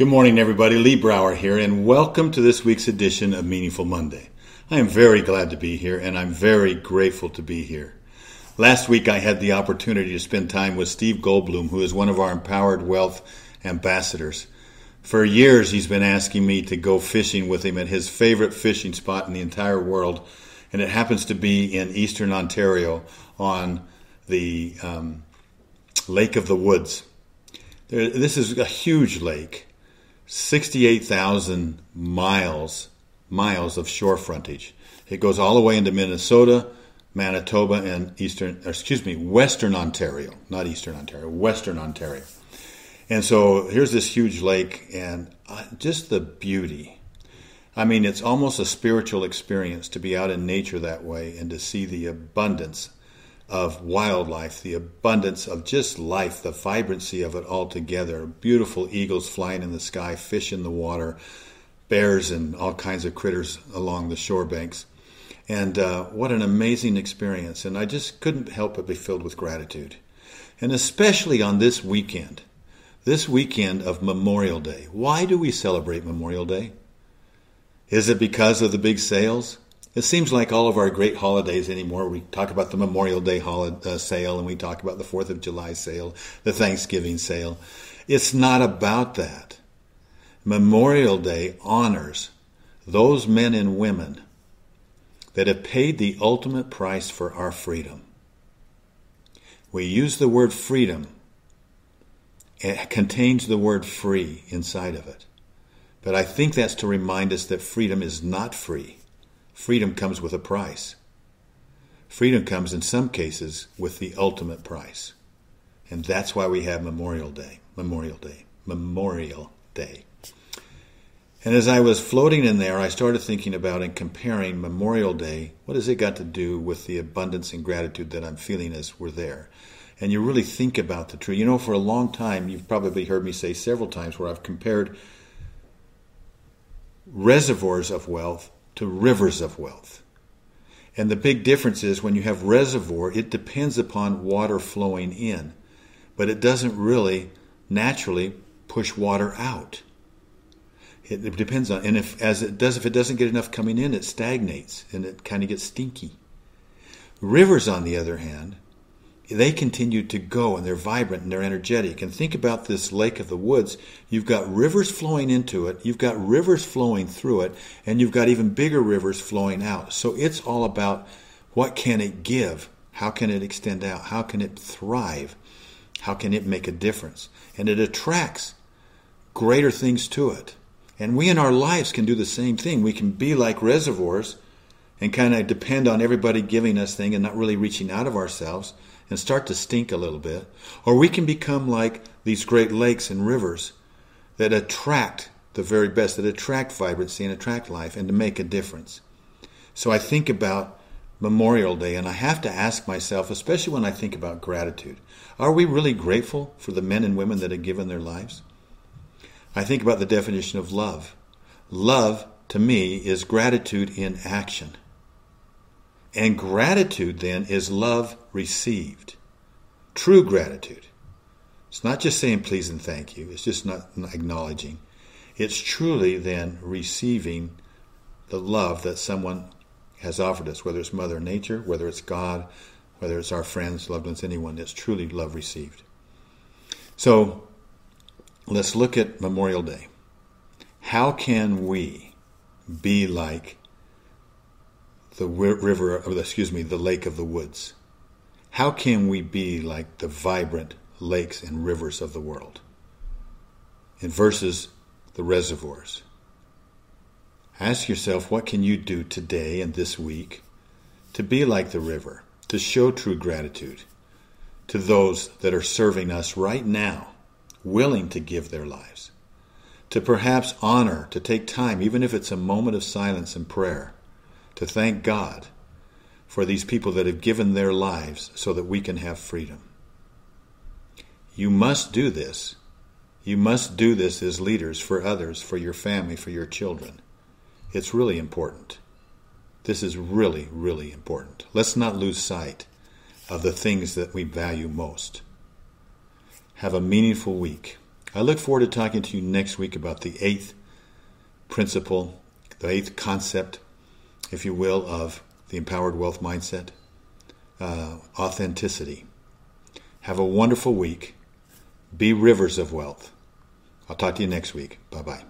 Good morning, everybody. Lee Brower here, and welcome to this week's edition of Meaningful Monday. I am very glad to be here, and I'm very grateful to be here. Last week, I had the opportunity to spend time with Steve Goldblum, who is one of our Empowered Wealth ambassadors. For years, he's been asking me to go fishing with him at his favorite fishing spot in the entire world, and it happens to be in eastern Ontario on the um, Lake of the Woods. There, this is a huge lake 68,000 miles miles of shore frontage. It goes all the way into Minnesota, Manitoba, and eastern, excuse me, Western Ontario, not Eastern Ontario, Western Ontario. And so here's this huge lake, and uh, just the beauty. I mean, it's almost a spiritual experience to be out in nature that way and to see the abundance of wildlife, the abundance of just life, the vibrancy of it all together. Beautiful eagles flying in the sky, fish in the water, bears and all kinds of critters along the shore banks. And uh, what an amazing experience. And I just couldn't help but be filled with gratitude. And especially on this weekend, this weekend of Memorial Day. Why do we celebrate Memorial Day? Is it because of the big sales? It seems like all of our great holidays anymore, we talk about the Memorial Day holiday, uh, sale and we talk about the 4th of July sale, the Thanksgiving sale. It's not about that. Memorial Day honors those men and women that have paid the ultimate price for our freedom. We use the word freedom, it contains the word free inside of it. But I think that's to remind us that freedom is not free. Freedom comes with a price. Freedom comes in some cases with the ultimate price. And that's why we have Memorial Day. Memorial Day. Memorial Day. And as I was floating in there, I started thinking about and comparing Memorial Day. What has it got to do with the abundance and gratitude that I'm feeling as we're there? And you really think about the tree. You know, for a long time, you've probably heard me say several times where I've compared reservoirs of wealth to rivers of wealth. And the big difference is when you have reservoir, it depends upon water flowing in, but it doesn't really naturally push water out. It, it depends on, and if as it does, if it doesn't get enough coming in, it stagnates and it kind of gets stinky. Rivers, on the other hand, they continue to go and they're vibrant and they're energetic. And think about this lake of the woods. You've got rivers flowing into it, you've got rivers flowing through it, and you've got even bigger rivers flowing out. So it's all about what can it give? How can it extend out? How can it thrive? How can it make a difference? And it attracts greater things to it. And we in our lives can do the same thing. We can be like reservoirs and kind of depend on everybody giving us things and not really reaching out of ourselves and start to stink a little bit. Or we can become like these great lakes and rivers that attract the very best, that attract vibrancy and attract life and to make a difference. So I think about Memorial Day and I have to ask myself, especially when I think about gratitude, are we really grateful for the men and women that have given their lives? I think about the definition of love. Love, to me, is gratitude in action. And gratitude then is love received. True gratitude. It's not just saying please and thank you, it's just not acknowledging. It's truly then receiving the love that someone has offered us, whether it's Mother Nature, whether it's God, whether it's our friends, loved ones, anyone It's truly love received. So let's look at Memorial Day. How can we be like the river, excuse me, the lake of the woods? How can we be like the vibrant lakes and rivers of the world? In verses, the reservoirs. Ask yourself, what can you do today and this week to be like the river, to show true gratitude to those that are serving us right now, willing to give their lives, to perhaps honor, to take time, even if it's a moment of silence and prayer, to thank God for these people that have given their lives so that we can have freedom. You must do this. You must do this as leaders for others, for your family, for your children. It's really important. This is really, really important. Let's not lose sight of the things that we value most. Have a meaningful week. I look forward to talking to you next week about the eighth principle, the eighth concept, if you will, of the empowered wealth mindset uh, authenticity. Have a wonderful week. Be rivers of wealth. I'll talk to you next week. Bye bye.